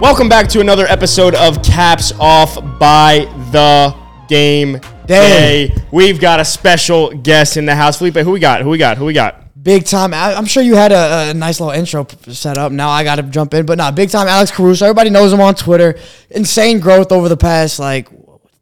Welcome back to another episode of Caps Off by the Game Day. We've got a special guest in the house. Felipe, who we got? Who we got? Who we got? Big time. I- I'm sure you had a, a nice little intro set up. Now I got to jump in, but nah, big time. Alex Caruso. Everybody knows him on Twitter. Insane growth over the past like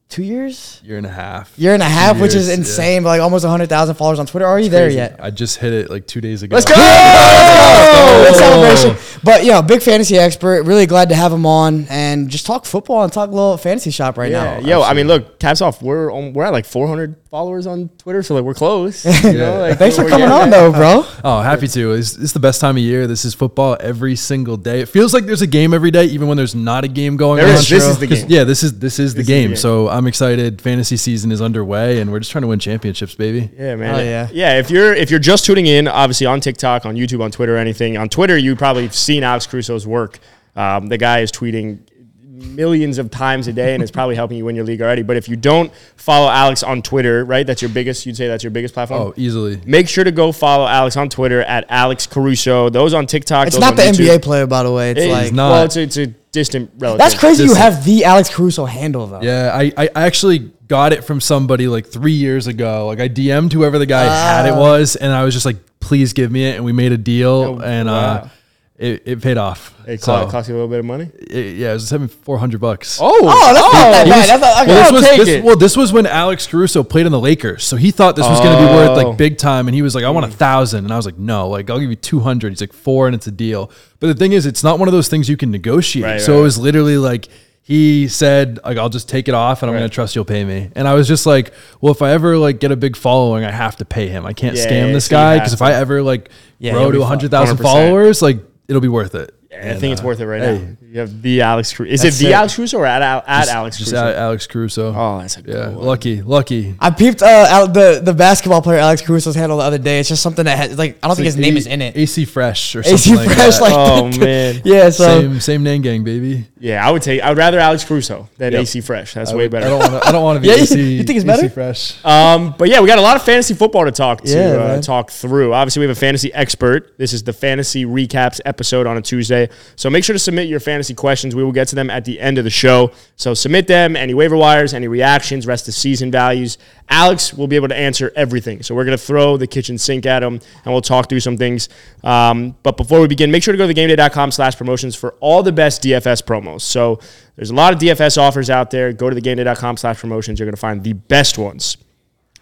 two years, year and a half. year and a half, which is years, yeah. insane. But like almost hundred thousand followers on Twitter. Are you there yet? I just hit it like two days ago. Let's go! Big celebration. But yeah, big fantasy expert. Really glad to have him on and just talk football and talk a little fantasy shop right Yeah, now. yo, I mean, look, caps off. We're on, we're at like 400 followers on Twitter, so like we're close. You know, like, Thanks for coming on though, bro. Oh, happy to. It's, it's the best time of year. This is football every single day. It feels like there's a game every day, even when there's not a game going There on. is. This is the 'Cause, game. Yeah, this is this is the This is the game. game. So I'm excited. Fantasy season is underway, and we're just trying to win championships, baby. Yeah, man. Oh, yeah. yeah. If you're if you're just tuning in, obviously on TikTok, on YouTube, on Twitter, anything on Twitter, you probably have seen Alex Caruso's work. Um, the guy is tweeting millions of times a day, and it's probably helping you win your league already. But if you don't follow Alex on Twitter, right, that's your biggest. You'd say that's your biggest platform. Oh, easily. Make sure to go follow Alex on Twitter at Alex Caruso. Those on TikTok. It's those not the YouTube. NBA player, by the way. It's It- like not. Well, it's a, it's a distant relative. that's crazy. You have the Alex Caruso handle though. Yeah, I, I I actually got it from somebody like three years ago. Like I DM'd whoever the guy had it was, and I was just like, "Please give me it," and we made a deal, Oh, and wow. uh, it, it paid off. It So, cost, cost you a little bit of money. it- yeah, it was seven four hundred bucks. Oh, Oh, that's not oh. that bad. was- That's not, okay, well, this I'll was take this, it. well, this was when Alex Caruso played in the Lakers, so he thought this was going to be worth Oh. like big time, and he was like, "I want a hmm. thousand, and I was like, "No, like I'll give you two hundred. He's like, four, and it's a deal." But the thing is, it's not one of those things you can negotiate. Right, so right. it was literally like he said, "Like I'll just take it off, and I'm Right. going to trust you'll pay me." And I was just like, "Well, if I ever like get a big following, I have to pay him. I can't Yeah, scam this so guy because if. I ever like Yeah, grow to be hundred thousand followers, like it'll be worth it." I And, think it's uh, worth it right hey, now. You have the Alex Caruso. Is it the it. Alex Caruso or at, Al- at Alex Just Caruso? a- Alex Caruso. oh, that's a good yeah, one. lucky, lucky. I peeped uh, out the the basketball player Alex Caruso's handle the other day. It's just something that has, like I don't think his name is in it. AC Fresh or something AC like Fresh, that. like Oh, man. yeah. So same same name gang, baby. Yeah, I would take. I would rather Alex Caruso than Yep. AC Fresh. That's I way would- better. I don't want to. I don't want to be Yeah, AC. you think it's AC? Fresh. Um, but yeah, we got a lot of fantasy football to talk to Yeah, uh, talk through. Obviously, we have a fantasy expert. This is the fantasy recaps episode on a Tuesday. So make sure to submit your fantasy questions. We will get to them at the end of the show. So submit them. Any waiver wires, any reactions, rest of season values. Alex will be able to answer everything. So we're gonna throw the kitchen sink at him, and we'll talk through some things. Um, but before we begin, make sure to go to thegameday.com/slash promotions for all the best DFS promos. So there's a lot of DFS offers out there. Go to thegameday.com/slash promotions. You're gonna find the best ones.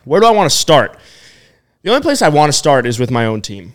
Where do I want to start? The only place I want to start is with my own team.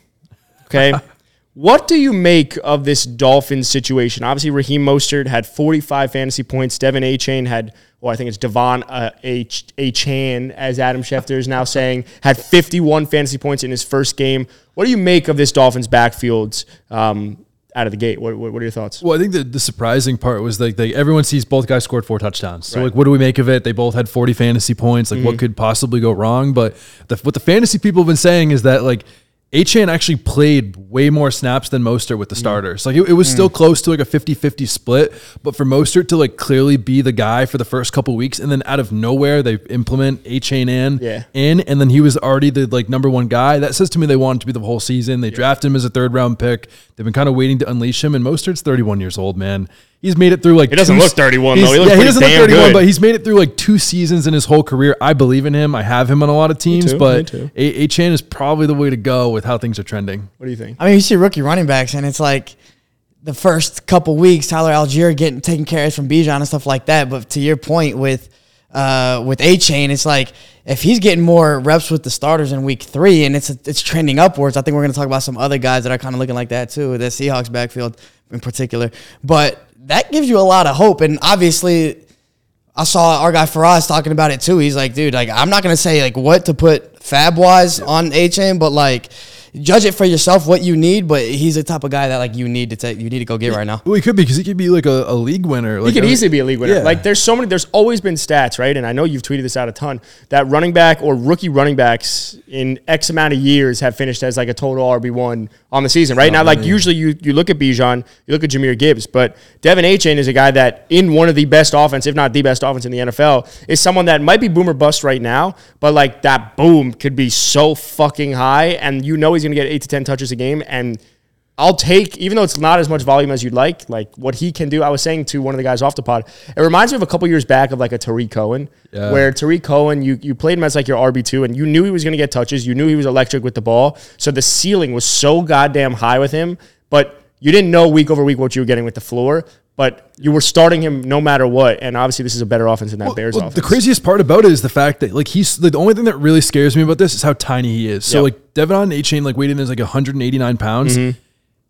Okay. what do you make of this Dolphins situation? Obviously, Raheem Mostert had 45 fantasy points. Devin Achane had, well, I think it's Devon uh, H. A. Chan, as Adam Schefter is now saying, had 51 fantasy points in his first game. What do you make of this Dolphins backfield um, out of the gate? What, what, what are your thoughts? Well, I think the, the surprising part was like they, everyone sees both guys scored four touchdowns. So Right. like, what do we make of it? They both had 40 fantasy points. Like, Mm-hmm. what could possibly go wrong? But the, what the fantasy people have been saying is that like. Achane actually played way more snaps than Mostert with the Mm. starters. Like it, it was still close to like a 50-50 split, but for Mostert to like clearly be the guy for the first couple weeks and then out of nowhere they implement Achane in Yeah. in and then he was already the like number one guy. That says to me they wanted to be the whole season. They drafted him as a third round pick. They've been kind of waiting to unleash him. And Mostert's 31 years old, man. He's made it through like He doesn't two look 31 though. He looks yeah, he doesn't look 31, good. but he's made it through like two seasons in his whole career. I believe in him. I have him on a lot of teams, too, but too. A- Achane is probably the way to go with how things are trending. What do you think? I mean, you see rookie running backs, and it's like the first couple weeks, Tyler Allgeier getting taking cares from Bijan and stuff like that. But to your point with uh, with Achane, it's like if he's getting more reps with the starters in week three, and it's it's trending upwards. I think we're going to talk about some other guys that are kind of looking like that too. The Seahawks backfield in particular, but that gives you a lot of hope. And obviously, I saw our guy Faraz talking about it too. He's like, dude, like I'm not gonna say like what to put fab wise on Achane, but like judge it for yourself what you need. But he's the type of guy that like you need to take, you need to go get right now. Well, he could be because he could be like a, a league winner. Like, He could I mean- easily be a league winner. Yeah. Like there's so many. There's always been stats, right? And I know you've tweeted this out a ton. That running back or rookie running backs in X amount of years have finished as like a total RB one on the season. Right now, like usually you you look at Bijan, you look at Jahmyr Gibbs, but Devin Achane is a guy that in one of the best offense, if not the best offense in the NFL, is someone that might be boomer bust right now, but like that boom could be so fucking high, and you know he's gonna get eight to ten touches a game and I'll take, even though it's not as much volume as you'd like, like what he can do. I was saying to one of the guys off the pod, it reminds me of a couple years back of like a Tarik Cohen, Yeah. where Tarik Cohen, you, you played him as like your RB2 and you knew he was going to get touches. You knew he was electric with the ball. So the ceiling was so goddamn high with him, but you didn't know week over week what you were getting with the floor. But you were starting him no matter what, and obviously this is a better offense than that Bears Well, offense. the craziest part about it is the fact that like he's the only thing that really scares me about this is how tiny he is. So Yep. like Devon Achane like weighted in is like 189 pounds. Mm-hmm.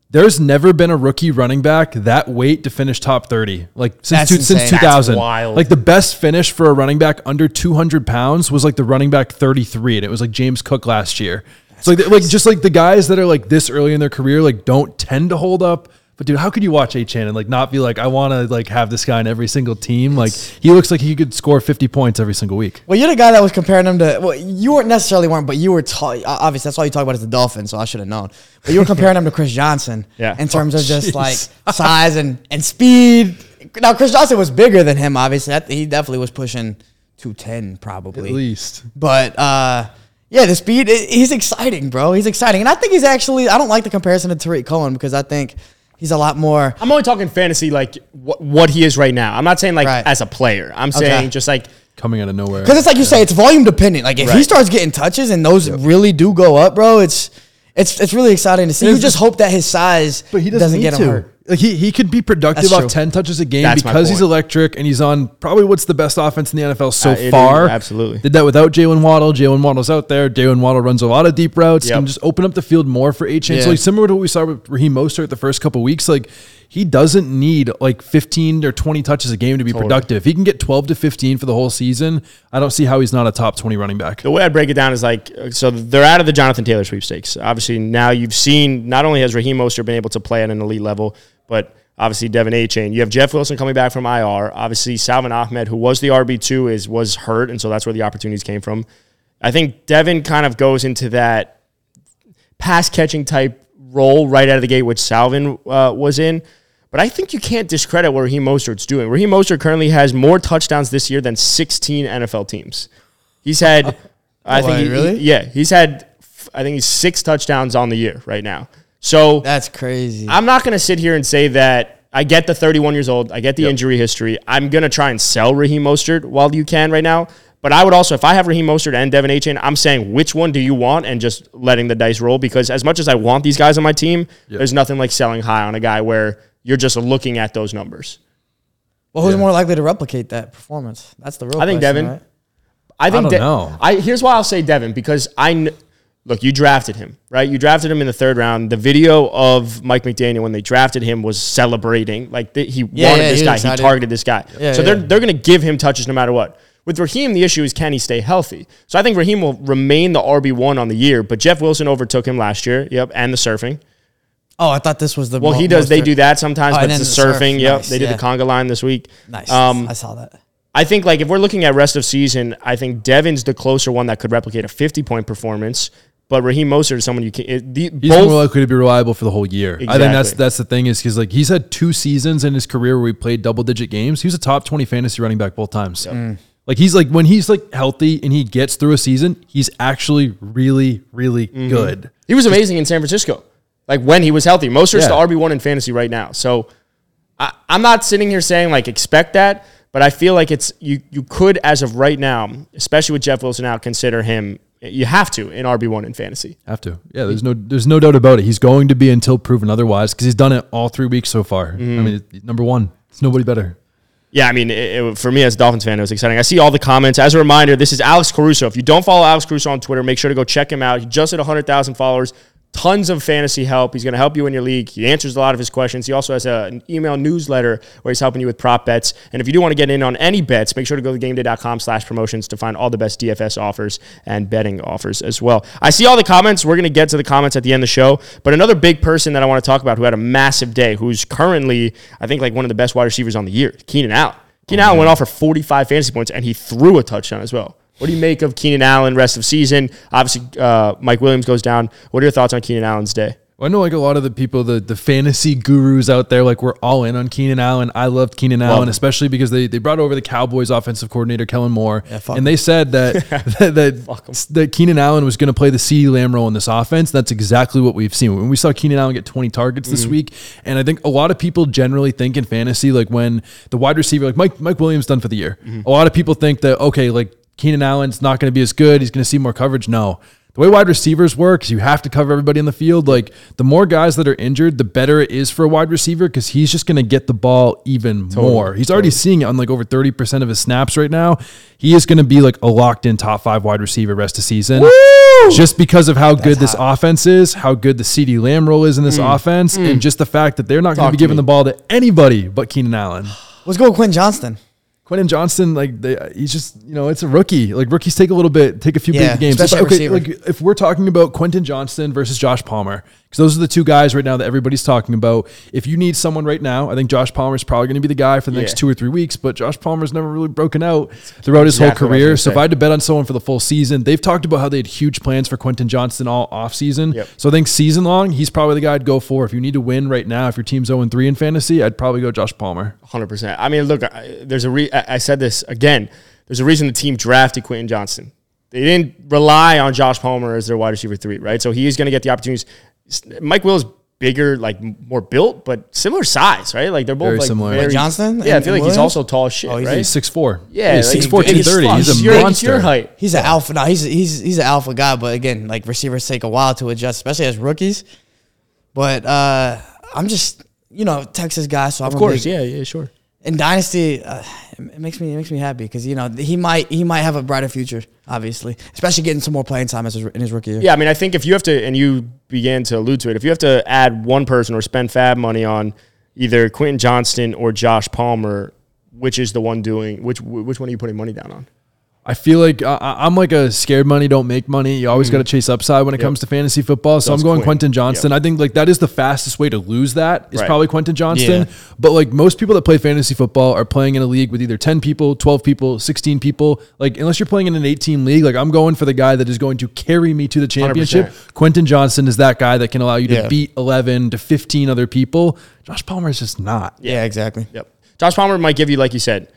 There's never been a rookie running back that weight to finish top 30. Like since two, since 2000. That's wild. Like the best finish for a running back under 200 pounds was like the running back 33 and it was like James Cook last year. It's like like just like the guys that are like this early in their career like don't tend to hold up. But dude, how could you watch Achane and like not be like, I want to like have this guy in every single team? Like he looks like he could score 50 points every single week. Well, you're the guy that was comparing him to. Well, you weren't necessarily weren't, but you were. Ta- obviously, that's all you talk about is the Dolphins, so I should have known. But you were comparing him to Chris Johnson. Yeah. In terms of just like size and and speed. Now, Chris Johnson was bigger than him. Obviously, That- he definitely was pushing two ten probably. At least. But uh, yeah, the speed. He's exciting, bro. He's exciting, and I think he's actually. I don't like the comparison to Tarik Cohen because I think he's a lot more. I'm only talking fantasy, like what, what he is right now. I'm not saying like Right. as a player. I'm Okay. saying just like Coming out of nowhere. Because it's like you say, it's volume dependent. Like if he Right. starts getting touches and those really do go up, bro, it's it's it's really exciting to see. You just just- hope that his size But he doesn't, need get to. hurt. Like he, he could be productive That's off true. 10 touches a game That's my because he's point. electric and he's on probably what's the best offense in the NFL so Uh, it is, far. absolutely. Did that without Jaylen Waddle. Jaylen Waddle's out there. Jaylen Waddle runs a lot of deep routes. Yep. Can just open up the field more for Achane. So Yeah. like similar to what we saw with Raheem Mostert the first couple weeks, like he doesn't need like 15 or 20 touches a game to be productive. If he can get 12 to 15 for the whole season, I don't see how he's not a top 20 running back. the way I break it down is like so they're out of the Jonathan Taylor sweepstakes. Obviously now you've seen not only has Raheem Mostert been able to play at an elite level, but obviously Devin Achane. You have Jeff Wilson coming back from IR. Obviously Salvon Ahmed, who was the RB two, is was hurt, and so that's where the opportunities came from. I think Devin kind of goes into that pass catching type role right out of the gate, which Salvon uh, was in. But I think you can't discredit what Raheem Mostert's doing. Raheem Mostert currently has more touchdowns this year than 16 NFL teams. He's had, I think, he- really? he- yeah, he's had, I think he's six touchdowns on the year right now. So That's crazy. I'm not going to sit here and say that I get the 31 years old. I get the injury history. I'm going to try and sell Raheem Mostert while you can right now. But I would also, if I have Raheem Mostert and Devin Achane, I'm saying which one do you want and just letting the dice roll because as much as I want these guys on my team, there's nothing like selling high on a guy where you're just looking at those numbers. well, who's more likely to replicate that performance? That's the real. I think question, Devin. right? I think don't that know. I here's why I'll say Devin because I kn- look you drafted him right. You drafted him in the third round. The video of Mike McDaniel when they drafted him was celebrating like th- he Yeah, wanted yeah, this he guy. was He targeted this guy. Yeah, so they're they're going to give him touches no matter what. With Raheem, the issue is can he stay healthy? So I think Raheem will remain the RB one on the year, but Jeff Wilson overtook him last year. Yep, and the surfing. Oh, I thought this was the. Well, mo- he does. They do that sometimes, Oh, but it's then the the surf. surfing. Yep, Nice, they did yeah. the conga line this week. Nice. Um, I saw that. I think like if we're looking at rest of season, I think Devin's the closer one that could replicate a 50 point performance. But Raheem Mostert is someone you can. It, the, He's both, more likely to be reliable for the whole year. I think that's that's the thing is because like he's had two seasons in his career where he played double digit games. He was a top twenty fantasy running back both times. Like he's like when he's like healthy and he gets through a season, he's actually really really Mm-hmm. good. he was amazing in San Francisco. Like when he was healthy, Mostert's Yeah. the RB one in fantasy right now. So I, I'm not sitting here saying like expect that, but I feel like it's you. You could as of right now, especially with Jeff Wilson out, consider him. You have to in RB one in fantasy. Have to. Yeah, there's no there's no doubt about it. He's going to be until proven otherwise because he's done it all three weeks so far. Mm-hmm. I mean, number one, it's nobody better. Yeah, I mean, it, it- for me as a Dolphins fan, it was exciting. I see all the comments. As a reminder, this is Alex Caruso. If you don't follow Alex Caruso on Twitter, make sure to go check him out. He just hit 100,000 followers. Tons of fantasy help. He's going to help you in your league. He answers a lot of his questions. He also has a, an email newsletter where he's helping you with prop bets. And if you do want to get in on any bets, make sure to go to gameday.com slash promotions to find all the best DFS offers and betting offers as well. I see all the comments. We're going to get to the comments at the end of the show. But another big person that I want to talk about who had a massive day, who's currently, I think, like one of the best wide receivers on the year, Keenan Allen. Keenan Allen went off for 45 fantasy points and he threw a touchdown as well. What do you make of Keenan Allen rest of season? Obviously, uh, Mike Williams goes down. What are your thoughts on Keenan Allen's day? I know like a lot of the people, the the fantasy gurus out there, like we're all in on Keenan Allen. I loved Keenan Allen, him. especially because they, they brought over the Cowboys offensive coordinator Kellen Moore, fuck and they said that that that, that Keenan Allen was going to play the CeeDee Lamb role in this offense. That's exactly what we've seen. When we saw Keenan Allen get 20 targets this week, and I think a lot of people generally think in fantasy, like when the wide receiver, like Mike Mike Williams, done for the year, a lot of people think that okay, like Keenan Allen's not going to be as good. He's going to see more coverage. No. The way wide receivers work is you have to cover everybody in the field. Like the more guys that are injured, the better it is for a wide receiver because he's just going to get the ball even more. He's already seeing it on like over 30% of his snaps right now. He is going to be like a locked in top five wide receiver rest of season. Just because of how good this offense is, how good the CeeDee Lamb role is in this mm. offense, and mm. just the fact that they're not going to be giving me. the ball to anybody but Keenan Allen. Let's go with Quentin Johnston. Quentin Johnston, like they, he's just you know it's a rookie. Like rookies take a little bit, take a few Yeah, big games. especially okay, receiver. like if we're talking about Quentin Johnston versus Josh Palmer, because those are the two guys right now that everybody's talking about. If you need someone right now, I think Josh Palmer is probably going to be the guy for the next two or three weeks. But Josh Palmer's never really broken out throughout his exactly whole what I was career. So if. I had to bet on someone for the full season, they've talked about how they had huge plans for Quentin Johnston all off season. Yep. So I think season long, he's probably the guy I'd go for. If you need to win right now, if your team's 0 3 in fantasy, I'd probably go Josh Palmer. Hundred percent. I mean, look, I, there's a re- I I said this again. There's a reason the team drafted Quentin Johnston. They didn't rely on Josh Palmer as their wide receiver three, right? So he is going to get the opportunities. S- Mike Will is bigger, like more built, but similar size, right? Like they're both Very like similar. very- Like Johnston Yeah, I feel and like he's also tall as shit, Oh, he's- right? He's 6'4. yeah, he's like, 6'4, big as 230. He's a your, monster. It's your height. He's an alpha. No, he's he's he's an alpha guy. But again, like receivers take a while to adjust, especially as rookies. But uh, I'm just you know Texas guy, so I'm Of course, yeah, yeah, sure. In dynasty, uh, it makes me it makes me happy because you know he might he might have a brighter future, obviously, especially getting some more playing time as his, in his rookie year. Yeah, I mean, I think if you have to, and you began to allude to it, if you have to add one person or spend fab money on either Quentin Johnston or Josh Palmer, which is the one doing which which one are you putting money down on? I feel like I, I- I'm like a scared money don't make money. You always mm. got to chase upside when it comes to fantasy football. So That's I'm going Quinn. Quentin Johnston. I think like that is the fastest way to lose that is Right. probably Quentin Johnston. Yeah. But like most people that play fantasy football are playing in a league with either 10 people, 12 people, 16 people. Like unless you're playing in an 18 league, like I'm going for the guy that is going to carry me to the championship. 100%. Quentin Johnston is that guy that can allow you to Yeah. beat 11 to 15 other people. Josh Palmer is just not. yeah, exactly. Yep. Josh Palmer might give you, like you said,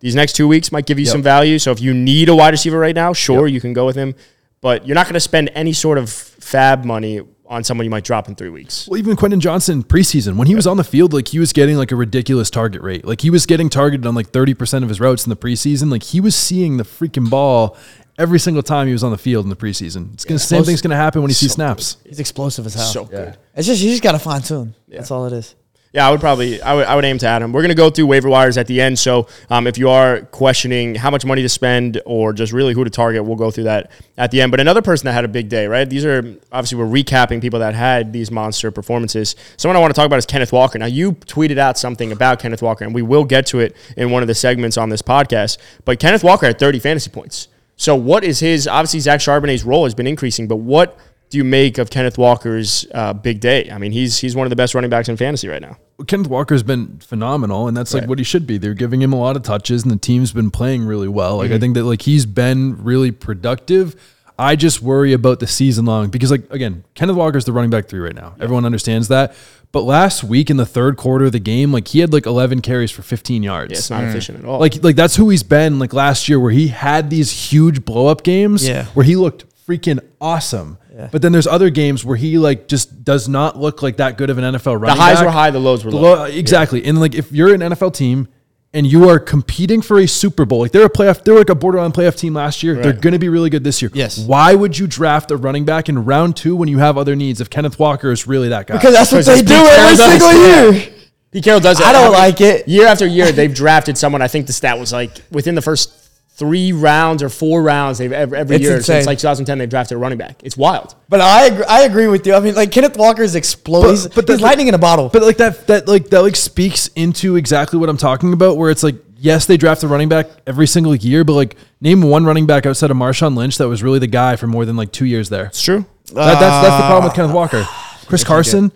these next two weeks might give you some value. So if you need a wide receiver right now, sure, you can go with him. But you're not going to spend any sort of fab money on someone you might drop in three weeks. Well, even Quentin Johnston preseason, when he was on the field, like he was getting like a ridiculous target rate. Like he was getting targeted on like 30% of his routes in the preseason. Like he was seeing the freaking ball every single time he was on the field in the preseason. It's gonna same thing's gonna happen when he sees snaps. He's explosive as hell. So good. It's just you just got to fine tune. That's all it is. Yeah, I would probably, I would, I would aim to add him. We're going to go through waiver wires at the end. So um, if you are questioning how much money to spend or just really who to target, we'll go through that at the end. But another person that had a big day, right? These are obviously we're recapping people that had these monster performances. Someone I want to talk about is Kenneth Walker. Now you tweeted out something about Kenneth Walker, and we will get to it in one of the segments on this podcast. But Kenneth Walker had 30 fantasy points. So what is his? Obviously, Zach Charbonnet's role has been increasing, but what do you make of Kenneth Walker's uh, big day? I mean, he's he's one of the best running backs in fantasy right now. Kenneth Walker's been phenomenal, and that's like Right. what he should be. They're giving him a lot of touches, and the team's been playing really well. Like Mm-hmm. I think that like he's been really productive. I just worry about the season long because like again, Kenneth Walker's the running back three right now. Everyone understands that. But last week in the third quarter of the game, like he had like 11 carries for 15 yards. Yeah, it's not efficient at all. Like like that's who he's been like last year where he had these huge blow up games Yeah. where he looked freaking awesome. But then there's other games where he like just does not look like that good of an NFL running. the highs back. were high, the lows were The low. low- exactly. And like if you're an NFL team and you are competing for a Super Bowl, like they're a playoff, they're like a borderline playoff team last year. They're going to be really good this year. Yes. Why would you draft a running back in round two when you have other needs if Kenneth Walker is really that guy? Because that's what Because they it's do Pete every Carroll single does. year. Pete Carroll does it. I don't How many- like it. Year after year, they've drafted someone. I think the stat was like within the first three rounds or four rounds, they've every, every year insane. since like 2010 they've drafted a running back. It's wild. But I agree, I agree with you. I mean, like Kenneth Walker is explosive. But- but he's lightning in a bottle. But like that, that like that like speaks into exactly what I'm talking about. Where it's like, yes, they draft a running back every single year, but like name one running back outside of Marshawn Lynch that was really the guy for more than like two years there. It's true. That, that's that's the problem with uh, Kenneth Walker. Chris Carson,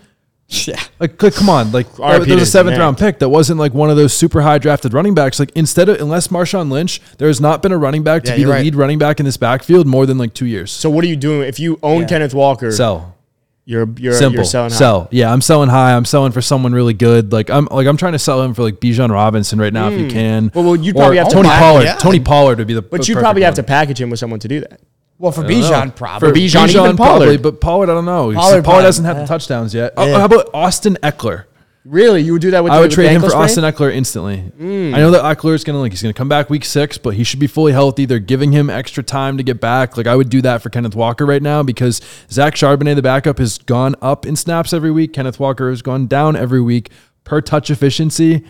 yeah. like, like, come on, like RIP there was a seventh round pick that wasn't like one of those super high drafted running backs. Like instead of unless Marshawn Lynch, there has not been a running back to Yeah, be the right. lead running back in this backfield more than like two years. So what are you doing if you own Yeah. Kenneth Walker? Sell. You're you're Simple. you're selling high. Sell. Yeah, I'm selling high. I'm selling for someone really good. Like I'm like I'm trying to sell him for like Bijan Robinson right now if you can. Hmm. Well, well, you'd Or probably have to Tony pack- Pollard. yeah. Tony Pollard would be the. But you'd perfect probably have to package him with someone to do that. Well, for I don't know. Bijan, probably. For Bijan, even probably, Pollard. but Pollard, I don't know. Pollard, Pollard hasn't had the touchdowns yet. Oh, Yeah. how about Austin Ekeler? Really, you would do that with? I the, would with trade the him for ankle Austin? Ekeler instantly. Hmm. I know that Ekeler is gonna like he's gonna come back week six, but he should be fully healthy. They're giving him extra time to get back. Like I would do that for Kenneth Walker right now because Zach Charbonnet, the backup, has gone up in snaps every week. Kenneth Walker has gone down every week per touch efficiency.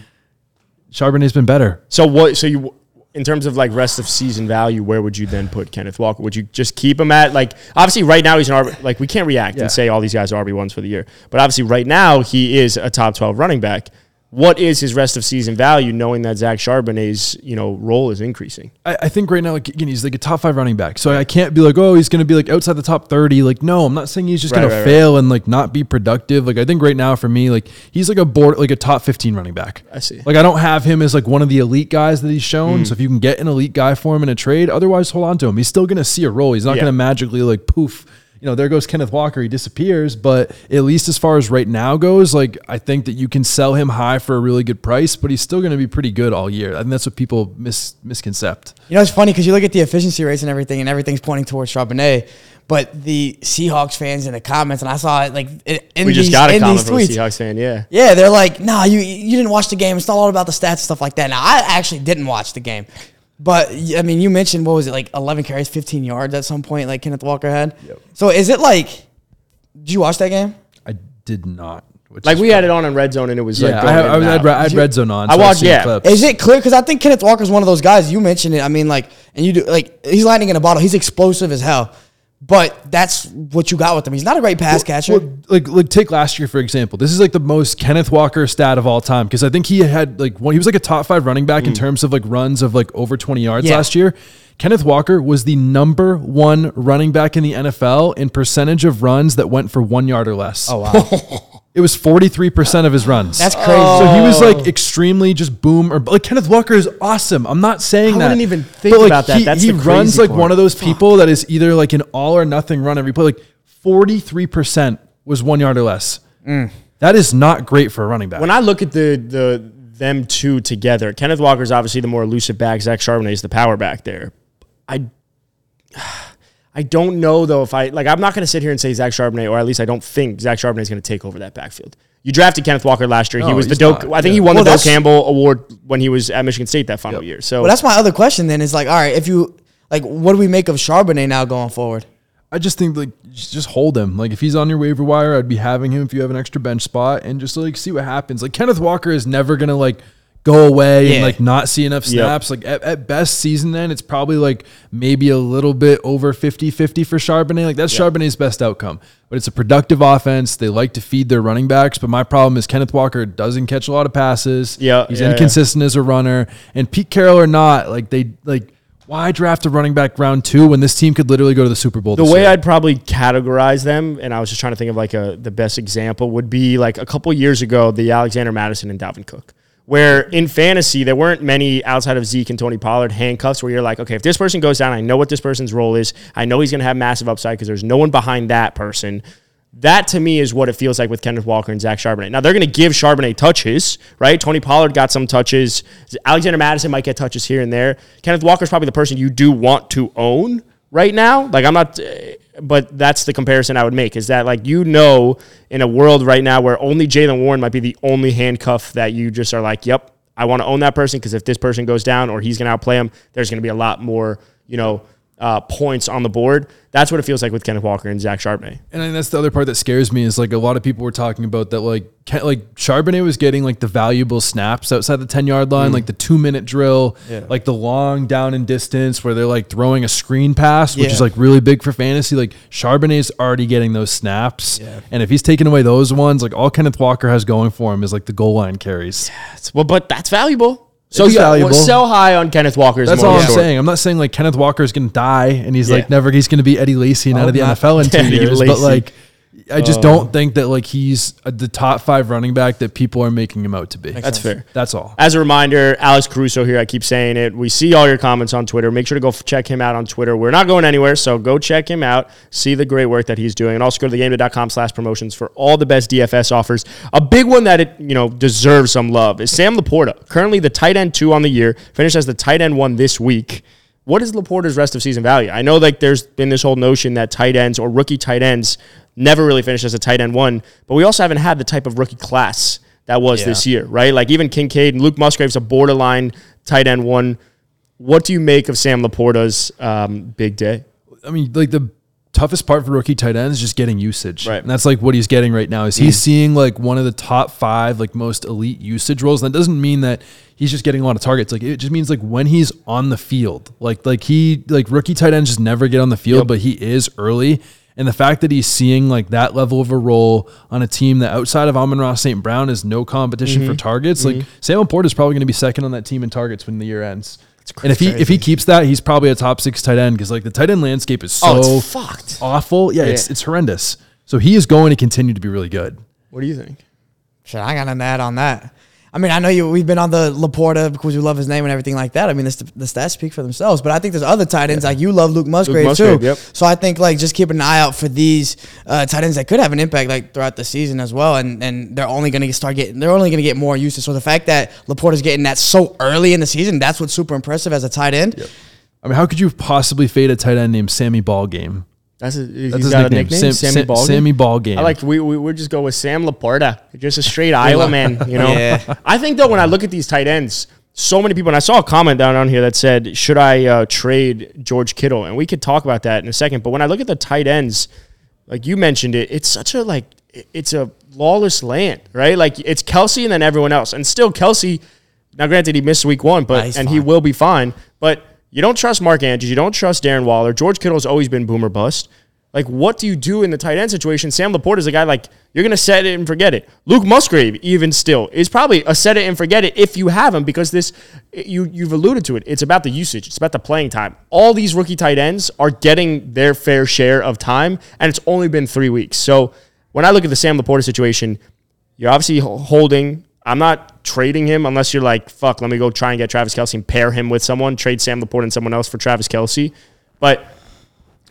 Charbonnet's been better. So what? So you, in terms of like rest of season value, where would you then put Kenneth Walker? Would you just keep him at like obviously right now he's an RB, like we can't react Yeah. and say all these guys are RB ones for the year, but obviously right now he is a top twelve running back. What is his rest of season value, knowing that Zach Charbonnet's you know role is increasing? I, I think right now, like again, he's like a top five running back. So I can't be like, oh, he's going to be like outside the top thirty. Like, no, I'm not saying he's just Right, going to right, right. fail and like not be productive. Like, I think right now for me, like he's like a board, like a top fifteen running back. I see. Like, I don't have him as like one of the elite guys that he's shown. Hmm. So if you can get an elite guy for him in a trade, otherwise hold on to him. He's still going to see a role. He's not Yeah. going to magically like poof. You know, there goes Kenneth Walker. He disappears. But at least as far as right now goes, like I think that you can sell him high for a really good price, but he's still going to be pretty good all year. I think that's what people mis misconcept. You know, it's funny because you look at the efficiency rates and everything, and everything's pointing towards Charbonnet. But the Seahawks fans in the comments, and I saw it like in in We these, just got a in comment from a tweets. Seahawks fan. Yeah, Yeah, they're like, nah, you you didn't watch the game. It's not all about the stats and stuff like that. Now, I actually didn't watch the game. But I mean, you mentioned what was it like 11 carries, 15 yards at some point, like Kenneth Walker had. So is it like? Did you watch that game? I did not. Which like we had it on in red zone and it was Yeah, like I, going have, I, was, I, had, I had red zone on. I so I've watched- yeah. clips. Is it clear? Because I think Kenneth Walker's one of those guys. You mentioned it. I mean, like, and you do like he's lightning in a bottle. He's explosive as hell. But that's what you got with him. He's not a great pass catcher. Well, like like take last year for example. This is like the most Kenneth Walker stat of all time because I think he had like one, he was like a top five running back in mm. terms of like runs of like over twenty yards Yeah. last year. Kenneth Walker was the number one running back in the NFL in percentage of runs that went for one yard or less. oh wow, It was forty three percent of his runs. that's crazy. So he was like oh. extremely just boom or like Kenneth Walker is awesome. I'm not saying I that. wouldn't even think like, about that. He, That's he the runs crazy like part. one of those people that is either like an all or nothing run every play. Like 43% was one yard or less. Mm. That is not great for a running back. when I look at the the them two together, Kenneth Walker's obviously the more elusive back. Zach Charbonnet is the power back there. I I don't know though if I like. I'm not going to sit here and say Zach Charbonnet, or at least I don't think Zach Charbonnet is going to take over that backfield. You drafted Kenneth Walker last year. he was the he's Doak. not. I think Yeah. he won Well, the Doak Campbell Award when he was at Michigan State that final year. So Well, that's my other question. Then is like, all right, if you like, what do we make of Charbonnet now going forward? I just think like just just hold him. Like if he's on your waiver wire, I'd be having him if you have an extra bench spot and just like see what happens. Like Kenneth Walker is never gonna like go away and like not see enough Yep. snaps. Like at, at best season then it's probably like maybe a little bit over 50-50 for Charbonnet. Like that's Charbonnet's best outcome. But it's a productive offense. They like to feed their running backs. But my problem is Kenneth Walker doesn't catch a lot of passes. Yeah, He's yeah, yeah. inconsistent as a runner. And Pete Carroll or not, like they like why draft a running back round two when this team could literally go to the Super Bowl? the this way year? I'd probably categorize them, and I was just trying to think of like a the best example would be like a couple years ago, the Alexander Mattison and Dalvin Cook, where in fantasy there weren't many outside of Zeke and Tony Pollard handcuffs where you're like, okay, if this person goes down, I know what this person's role is. I know he's going to have massive upside because there's no one behind that person. That to me is what it feels like with Kenneth Walker and Zach Charbonnet. Now they're going to give Charbonnet touches, right? Tony Pollard got some touches. Alexander Mattison might get touches here and there. Kenneth Walker's probably the person you do want to own right now. Like I'm not, uh, but that's the comparison I would make. Is that like you know in a world right now where only Jaylen Warren might be the only handcuff that you just are like, yep, I want to own that person because if this person goes down or he's going to outplay him, there's going to be a lot more, you know, uh, points on the board. That's what it feels like with Kenneth Walker and Zach Charbonnet. And I think that's the other part that scares me is like a lot of people were talking about that like Ke- like Charbonnet was getting like the valuable snaps outside the 10 yard line, like the two minute drill, like the long down and distance where they're like throwing a screen pass, which Yeah. is like really big for fantasy. Like Charbonnet's already getting those snaps. And if he's taking away those ones, like all Kenneth Walker has going for him is like the goal line carries. Well, but that's valuable. So It's yeah, valuable. well, sell high on Kenneth Walker. That's all I'm story. saying. I'm not saying like Kenneth Walker is going to die and he's Yeah. like never, he's going to be Eddie Lacy and out of the NFL in two Eddie years, but like I just don't think that like he's uh, the top five running back that people are making him out to be. That's fair. That's all. As a reminder, Alex Caruso here. I keep saying it. We see all your comments on Twitter. Make sure to go check him out on Twitter. We're not going anywhere, so go check him out. See the great work that he's doing, and also go to thegame.com slash promotions for all the best DFS offers. A big one that it you know deserves some love is Sam Laporta, currently the tight end two on the year, finished as the tight end one this week. What is Laporta's rest of season value? I know like there's been this whole notion that tight ends or rookie tight ends never really finished as a tight end one, but we also haven't had the type of rookie class that was Yeah. this year, right? Like even Kincaid and Luke Musgrave's a borderline tight end one. What do you make of Sam Laporta's um, big day? I mean, like the toughest part for rookie tight ends is just getting usage. Right. And that's like what he's getting right now. Is he's seeing like one of the top five, like most elite usage roles. And that doesn't mean that he's just getting a lot of targets. Like it just means like when he's on the field. Like like he like rookie tight ends just never get on the field, but he is early. And the fact that he's seeing like that level of a role on a team that outside of Amon-Ra St. Brown is no competition for mm-hmm. targets, like mm-hmm. Sam Laporta is probably going to be second on that team in targets when the year ends. And if he if he keeps that, he's probably a top six tight end because like the tight end landscape is oh, so Oh, fucked. awful. Yeah, it's it's horrendous. So he is going to continue to be really good. What do you think? Shit, I got an add on that. I mean, I know you. We've been on the Laporta because we love his name and everything like that. I mean, the, the stats speak for themselves. But I think there's other tight ends like you love Luke Musgrave, Musgrave, too. yep. So I think like just keep an eye out for these uh, tight ends that could have an impact like throughout the season as well. And and they're only going to start getting they're only going to get more usage. So the fact that Laporta's getting that so early in the season, that's what's super impressive as a tight end. I mean, how could you possibly fade a tight end named Sammy Ballgame? That's, a, he's his got nickname. a nickname. Sam- Sammy Sam- Ballgame? Sammy Ballgame. I like we we we just go with Sam Laporta, just a straight Iowa man. You know, Yeah. I think though when I look at these tight ends, so many people, and I saw a comment down on here that said, "Should I uh, trade George Kittle?" And we could talk about that in a second. But when I look at the tight ends, like you mentioned it, it's such a like it's a lawless land, right? Like it's Kelce and then everyone else, and still Kelce. Now, granted, he missed week one, but Nah, and he will be fine. But you don't trust Mark Andrews, you don't trust Darren Waller. George Kittle's always been boomer bust. Like, what do you do in the tight end situation? Sam Laporta is a guy like you're gonna set it and forget it. Luke Musgrave, even still, is probably a set it and forget it if you have him because this you you've alluded to it. It's about the usage. It's about the playing time. All these rookie tight ends are getting their fair share of time, and it's only been three weeks. So when I look at the Sam Laporta situation, you're obviously holding. I'm not trading him unless you're like, fuck, let me go try and get Travis Kelce and pair him with someone, trade Sam Laporta and someone else for Travis Kelce. But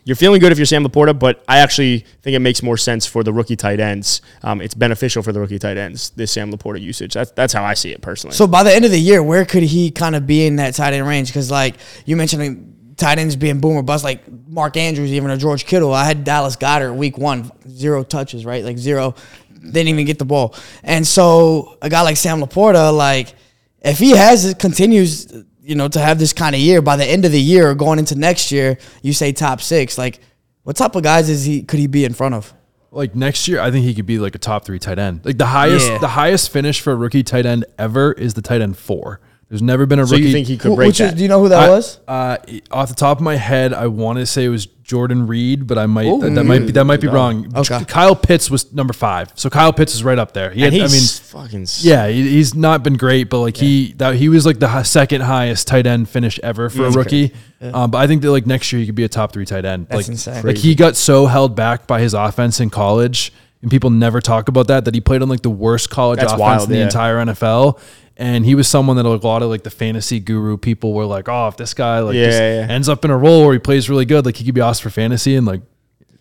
you're feeling good if you're Sam Laporta, but I actually think it makes more sense for the rookie tight ends. Um, it's beneficial for the rookie tight ends, this Sam Laporta usage. That's, that's how I see it personally. So by the end of the year, where could he kind of be in that tight end range? Because like you mentioned, tight ends being boom or bust, like Mark Andrews, even or George Kittle. I had Dallas Goedert week one, zero touches, right? Like zero, didn't even get the ball. And so a guy like Sam Laporta, like if he has it continues, you know, to have this kind of year by the end of the year or going into next year, you say top six. Like what type of guys is he? Could he be in front of? Like next year, I think he could be like a top three tight end. Like the highest, Yeah. the highest finish for a rookie tight end ever is the tight end four. There's never been a So rookie. you think he could break which is- that? do you know who that I- was? Uh, off the top of my head, I want to say it was Jordan Reed, but I might Ooh. that, that might be that might be wrong. Okay. Kyle Pitts was number five, so Kyle Pitts is right up there. He and had, I he's mean, fucking s- yeah, he, he's not been great, but like he that he was like the hi- second highest tight end finish ever for a rookie. Um, but I think that like next year he could be a top three tight end. That's like, insane. Like he got so held back by his offense in college, and people never talk about that. That he played on like the worst college That's offense wild, in the yeah. entire NFL. And he was someone that a lot of like the fantasy guru people were like, oh, if this guy like Yeah, just yeah. ends up in a role where he plays really good, like he could be awesome for fantasy. And like,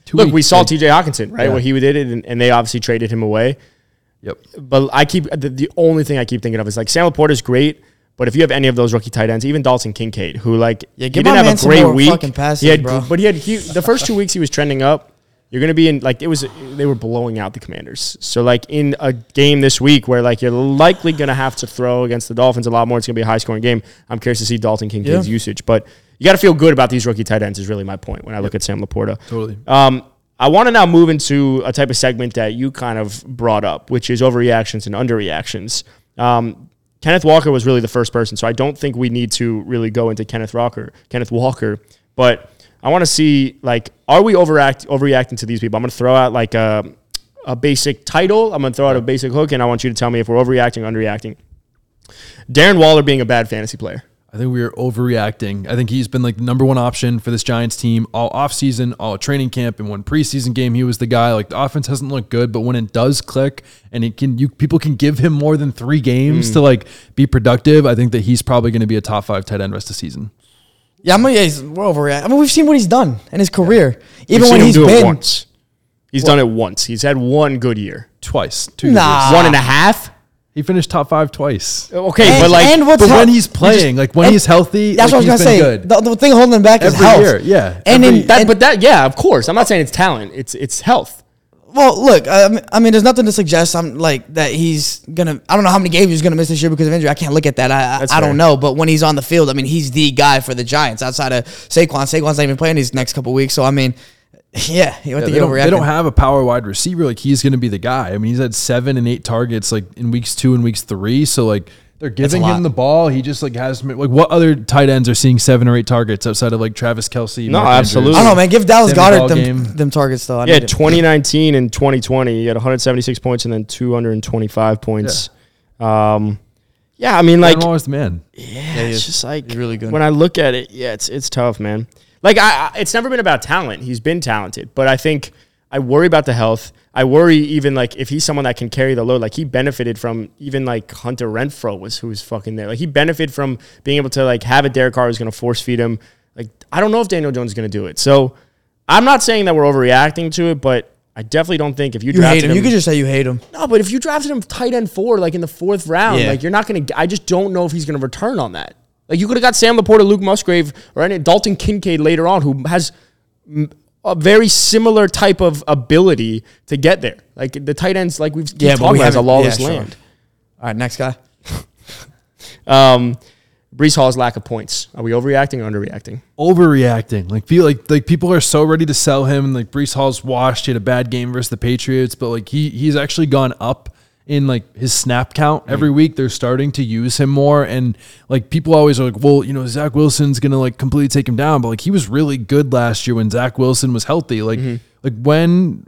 two Look, we saw like, TJ Hockenson, right? Yeah. What he did it, and, and they obviously traded him away. Yep. But I keep the, the only thing I keep thinking of is like Sam Laporta is great, but if you have any of those rookie tight ends, even Dalton Kincaid, who like Yeah, he didn't have a great week, fucking passes, he had, bro. but he had he the first two weeks he was trending up. You're gonna be in like it was they were blowing out the Commanders. So like in a game this week where like you're likely gonna have to throw against the Dolphins a lot more. It's gonna be a high scoring game. I'm curious to see Dalton Kincaid's Yeah. usage, but you got to feel good about these rookie tight ends. Is really my point when I look at Sam Laporta. Totally. Um, I want to now move into a type of segment that you kind of brought up, which is overreactions and underreactions. Um, Kenneth Walker was really the first person, so I don't think we need to really go into Kenneth Walker, Kenneth Walker. But I want to see like, are we overact overreacting to these people? I'm going to throw out like a, a basic title. I'm going to throw out a basic hook, and I want you to tell me if we're overreacting or underreacting. Darren Waller being a bad fantasy player. I think we are overreacting. I think he's been like the number one option for this Giants team all offseason, all training camp, and one preseason game. He was the guy. Like the offense hasn't looked good, but when it does click and it can, you people can give him more than three games Hmm. to like be productive. I think that he's probably going to be a top five tight end rest of the season. Yeah, I'm, yeah, he's, we're overreacting. I mean, we've seen what he's done in his career. Even We've when seen him he's do been it once. He's done it once. He's had one good year. Twice, two Nah. years. One and a half. He finished top five twice. Okay, And- but like, and what's But hel- when he's playing, like when and he's healthy, That's like, what I was he's gonna say. been good. The, the thing holding him back is Every health. year, yeah. And Every- in, that, and- but that, yeah, of course. I'm not saying it's talent. It's it's health. Well, look, I mean, I mean, there's nothing to suggest I'm like that he's gonna. I don't know how many games he's gonna miss this year because of injury. I can't look at that. I, I, That's I fair. don't know. But when he's on the field, I mean, he's the guy for the Giants outside of Saquon. Saquon's not even playing these next couple weeks. So I mean, yeah, I Yeah, think they, don't, they don't have a power wide receiver. Like he's going to be the guy. I mean, he's had seven and eight targets like in weeks two and weeks three. So like they're giving him the ball. He just like has like what other tight ends are seeing seven or eight targets outside of like Travis Kelce? No, Mark Andrews? absolutely. I don't know, man. Give Dallas Sammy Goedert Ball them, game. them targets though. I Yeah, need it. 2019 and 2020, he had 176 points and then 225 points. Um, yeah, I mean, like, Aaron Rodgers, the man. yeah, he it's is. just like He's really good. When I look at it, yeah, it's it's tough, man. Like, I, I it's never been about talent. He's been talented, but I think I worry about the health. I worry even like if he's someone that can carry the load. Like he benefited from even like Hunter Renfrow was who was fucking there. Like he benefited from being able to like have a Derek Carr who's going to force feed him. Like I don't know if Daniel Jones is going to do it. So I'm not saying that we're overreacting to it, but I definitely don't think if you, you drafted hate him. You could just say you hate him. no, but if you drafted him tight end four, like in the fourth round, Yeah. like you're not gonna. I just don't know if he's gonna return on that. Like you could have got Sam Laporta, Luke Musgrave, or any Dalton Kincaid later on, who has a very similar type of ability to get there. Like the tight ends, like we've Yeah, but talking we about, as a lawless yeah, sure. land. All right, next guy. Um, Breece Hall's lack of points. Are we overreacting or underreacting? Overreacting. Like feel like like people are so ready to sell him. And like Breece Hall's washed. He had a bad game versus the Patriots, but like he he's actually gone up in like his snap count every mm. week. They're starting to use him more, and like people always are like, well, you know, Zach Wilson's gonna like completely take him down, but like he was really good last year when Zach Wilson was healthy. Like mm-hmm. like when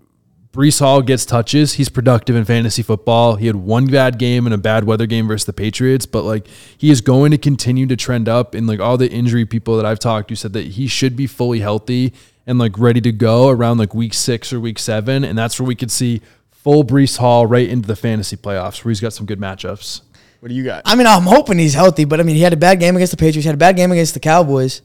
Breece Hall gets touches. He's productive in fantasy football. He had one bad game and a bad weather game versus the Patriots, but like he is going to continue to trend up. And like all the injury people that I've talked to said that he should be fully healthy and like ready to go around like week six or week seven. And that's where we could see full Breece Hall right into the fantasy playoffs where he's got some good matchups. What do you got? I mean, I'm hoping he's healthy, but I mean, he had a bad game against the Patriots. He had a bad game against the Cowboys,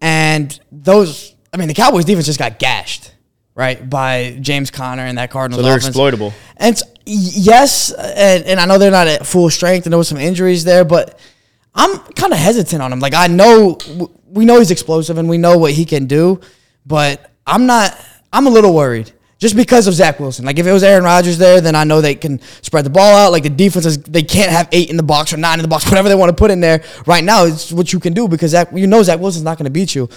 and those. I mean, the Cowboys defense just got gashed, right, by James Conner and that Cardinals So they're offense. exploitable. And it's, yes, and, and I know they're not at full strength, and there was some injuries there, but I'm kind of hesitant on him. Like I know we know he's explosive, and we know what he can do, but I'm not. I'm a little worried just because of Zach Wilson. Like if it was Aaron Rodgers there, then I know they can spread the ball out. Like the defenses, they can't have eight in the box or nine in the box, whatever they want to put in there. Right now, it's what you can do because Zach, you know Zach Wilson's not going to beat you.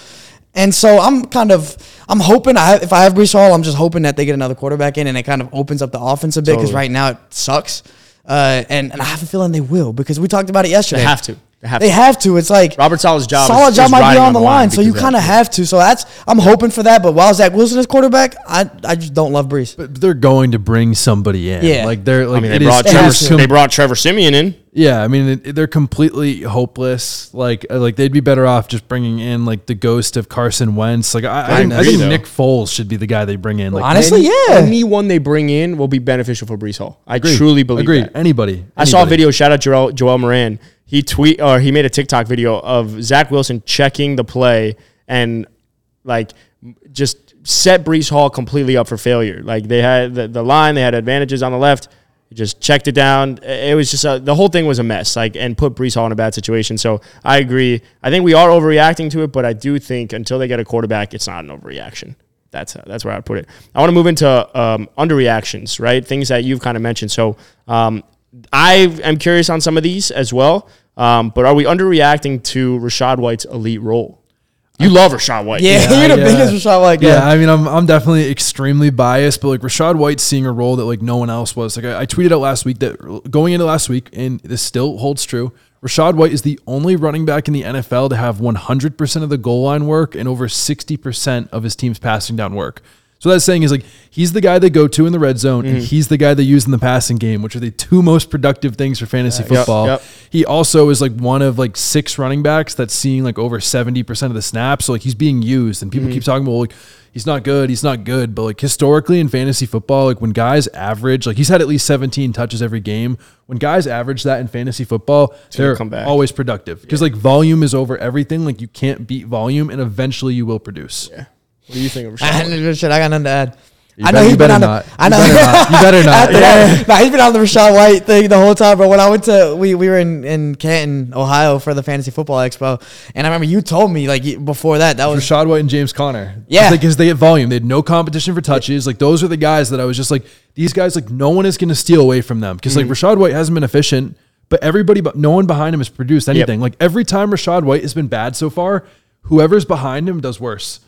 And so I'm kind of I'm hoping I if I have Breece Hall, I'm just hoping that they get another quarterback in and it kind of opens up the offense a bit because Totally. right now it sucks. Uh, and and I have a feeling they will because we talked about it yesterday. They have to. They have They to. have to. It's like Robert Saleh's job. Solid is, job is might be riding on the line, so you kind of have to. So that's I'm hoping for that. But while Zach Wilson is quarterback, I I just don't love Breece. But they're going to bring somebody in. Yeah. Like they're like I mean, they it is- brought it Trevor. com- They brought Trevor Siemian in. Yeah, I mean it, they're completely hopeless. Like uh, like they'd be better off just bringing in like the ghost of Carson Wentz. Like I, I, think, I agree, think though. Nick Foles should be the guy they bring in. Like Honestly, Any- yeah. Anyone they bring in will be beneficial for Breece Hall. I truly believe agree. that. Anybody, I saw a video. Shout out Joel, Joel Moran. He tweet or he made a TikTok video of Zach Wilson checking the play and like just set Breece Hall completely up for failure. Like they had the, the line, they had advantages on the left. Just checked it down. It was just a, the whole thing was a mess. Like and put Breece Hall in a bad situation. So I agree. I think we are overreacting to it, but I do think until they get a quarterback, it's not an overreaction. That's that's where I put it. I want to move into um, underreactions, right? Things that you've kind of mentioned. So um, I am curious on some of these as well. Um, but are we underreacting to Rachaad White's elite role? You love Rachaad White. Yeah, Yeah, you're the yeah. biggest Rachaad White guy. Yeah, I mean, I'm I'm definitely extremely biased, but like Rachaad White seeing a role that like no one else was. Like I, I tweeted out last week that going into last week, and this still holds true. Rachaad White is the only running back in the NFL to have 100% of the goal line work and over 60% of his team's passing down work. So that's saying is like he's the guy they go to in the red zone, Mm-hmm. and he's the guy they use in the passing game, which are the two most productive things for fantasy Yep, football. yep. He also is like one of like six running backs that's seeing like over seventy percent of the snaps. So like he's being used, and Mm-hmm. people keep talking about like he's not good, he's not good, but like historically in fantasy football, like when guys average, like he's had at least seventeen touches every game. When guys average that in fantasy football, gonna they're come back. always productive because like volume is over everything. Like you can't beat volume, and eventually you will produce. Yeah. What do you think of I, Rachaad? shit, I got nothing to add. You I know you he's been better on the. not. I You know. better not. You better not. After Yeah. that, nah, he's been on the Rachaad White thing the whole time. But when I went to, we, we were in, in Canton, Ohio for the Fantasy Football Expo, and I remember you told me like before that that was Rachaad White and James Conner. Yeah. Because they get volume. They had no competition for touches. Like those are the guys that I was just like, these guys, like no one is going to steal away from them. Because Mm-hmm. like Rachaad White hasn't been efficient, but everybody, but no one behind him has produced anything. Like every time Rachaad White has been bad so far, whoever's behind him does worse.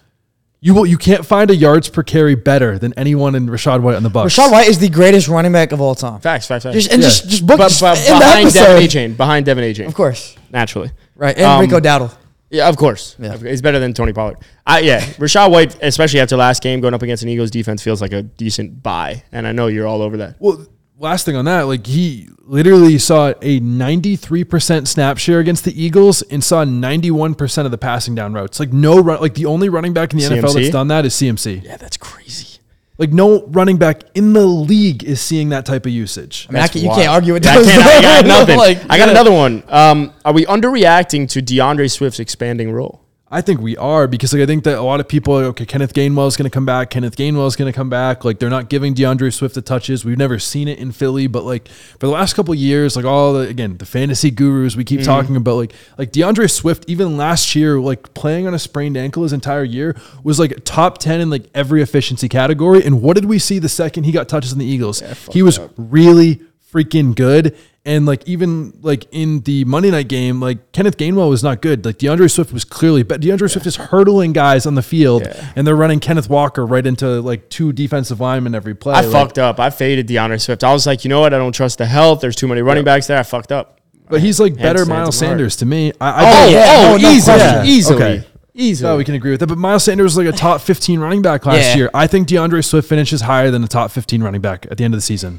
You will, you can't find a yards per carry better than anyone in Rachaad White on the Bucs. Rachaad White is the greatest running back of all time. Facts, facts, facts. Just and Yeah. just just book but, just but in the behind Devin Achane. behind Devin Achane, Of course, naturally. right, and Um, Rico Dowdle. Yeah, of course. Yeah. He's better than Tony Pollard. I, yeah, Rachaad White, especially after last game, going up against an Eagles defense feels like a decent buy, and I know you're all over that. Well, last thing on that, like he literally saw a 93% snap share against the Eagles and saw 91% of the passing down routes. Like no run, like the only running back in the NFL that's done that is CMC. Yeah, that's crazy. Like no running back in the league is seeing that type of usage. I mean, I can, you can't argue with Yeah, I I got nothing. Like, I got yeah. another one. Um, are we underreacting to D'Andre Swift's expanding role? I think we are because like I think that a lot of people are okay. Kenneth Gainwell is going to come back. Kenneth Gainwell is going to come back. Like they're not giving D'Andre Swift the touches. We've never seen it in Philly, but like for the last couple of years, like all the again the fantasy gurus we keep mm-hmm. talking about, like like D'Andre Swift even last year, like playing on a sprained ankle his entire year was like top ten in like every efficiency category. And what did we see the second he got touches in the Eagles? he was really freaking good. And like even like in the Monday night game, like Kenneth Gainwell was not good. Like D'Andre Swift was clearly, but D'Andre Swift is hurtling guys on the field, Yeah. and they're running Kenneth Walker right into like two defensive linemen every play. I Like, fucked up. I faded D'Andre Swift. I was like, you know what? I don't trust the health. There's too many running backs there. I fucked up. but he's like better Miles hands hard. Sanders to me. I, I Oh, yeah, oh, no, no easily, question. easily, Okay. easily. Oh, we can agree with that. But Miles Sanders was like a top 15 running back last Yeah. year. I think D'Andre Swift finishes higher than a top 15 running back at the end of the season.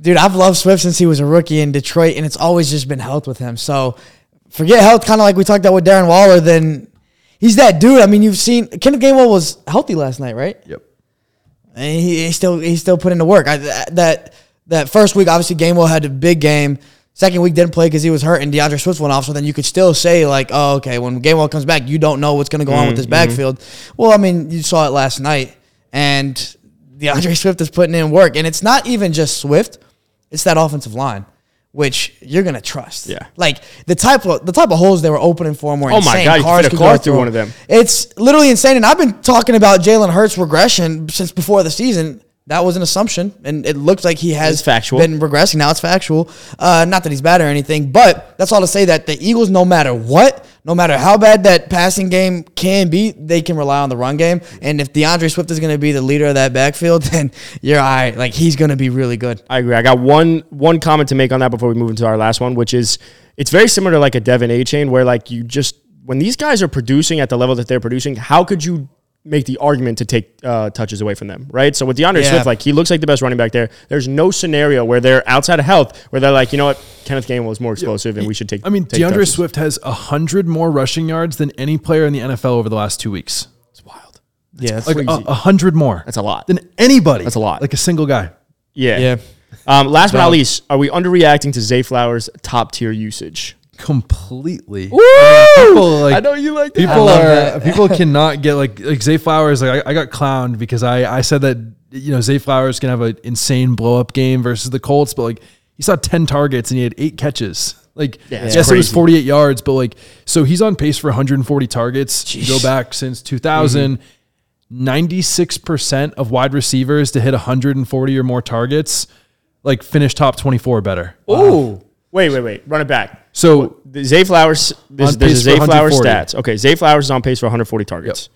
Dude, I've loved Swift since he was a rookie in Detroit, and it's always just been health with him. So forget health, kind of like we talked about with Darren Waller. Then he's that dude. I mean, you've seen Kenneth Gainwell was healthy last night, right? Yep. And he, he still he still put in the work. I, that that first week, obviously, Gainwell had a big game. Second week didn't play because he was hurt, and D'Andre Swift went off. So then you could still say like, oh, okay, when Gainwell comes back, you don't know what's going to go on with this mm-hmm. backfield. Well, I mean, you saw it last night, and D'Andre Swift is putting in work, and it's not even just Swift; it's that offensive line. Which you're gonna trust, Yeah. Like the type of the type of holes they were opening for him were Oh my insane. God, you could Cars fit a car go through one of them. it's literally insane. And I've been talking about Jalen Hurts regression since before the season. That was an assumption, and it looks like he has It's factual. been regressing. Now it's factual. Uh, not that he's bad or anything, but that's all to say that the Eagles, no matter what, no matter how bad that passing game can be, they can rely on the run game. And if D'Andre Swift is going to be the leader of that backfield, then you're all right. Like he's going to be really good. I agree. I got one one comment to make on that before we move into our last one, which is it's very similar to like a Devin Achane where like you just when these guys are producing at the level that they're producing, how could you make the argument to take uh, touches away from them, right? So with D'Andre Yeah. Swift, like he looks like the best running back there. There's no scenario where they're outside of health where they're like, you know what, Kenneth Gainwell is more explosive and we should take. I mean, take D'Andre touches. Swift has 100 more rushing yards than any player in the NFL over the last two weeks. It's wild. Yeah, Like a, Crazy. a hundred more. That's a lot. Than anybody. That's a lot. Like a single guy. Yeah. Yeah. Um, last but not least, are we underreacting to Zay Flowers' top tier usage? Completely. Woo! People, like, I know you like that. People are that. people cannot get like like Zay Flowers. Like I, I got clowned because I I said that you know Zay Flowers can have an insane blow up game versus the Colts, but like he saw ten targets and he had eight catches. Like Yeah, yes, it's it was forty eight yards, but like so he's on pace for 140 targets. You Go back since 2000. 96% of wide receivers to hit 140 or more targets, like finish top 24 or better. Oh, wait, wait, wait. Run it back. So The Zay Flowers, this, On there's a pace Zay Flowers 140. stats. Okay, Zay Flowers is on pace for 140 targets.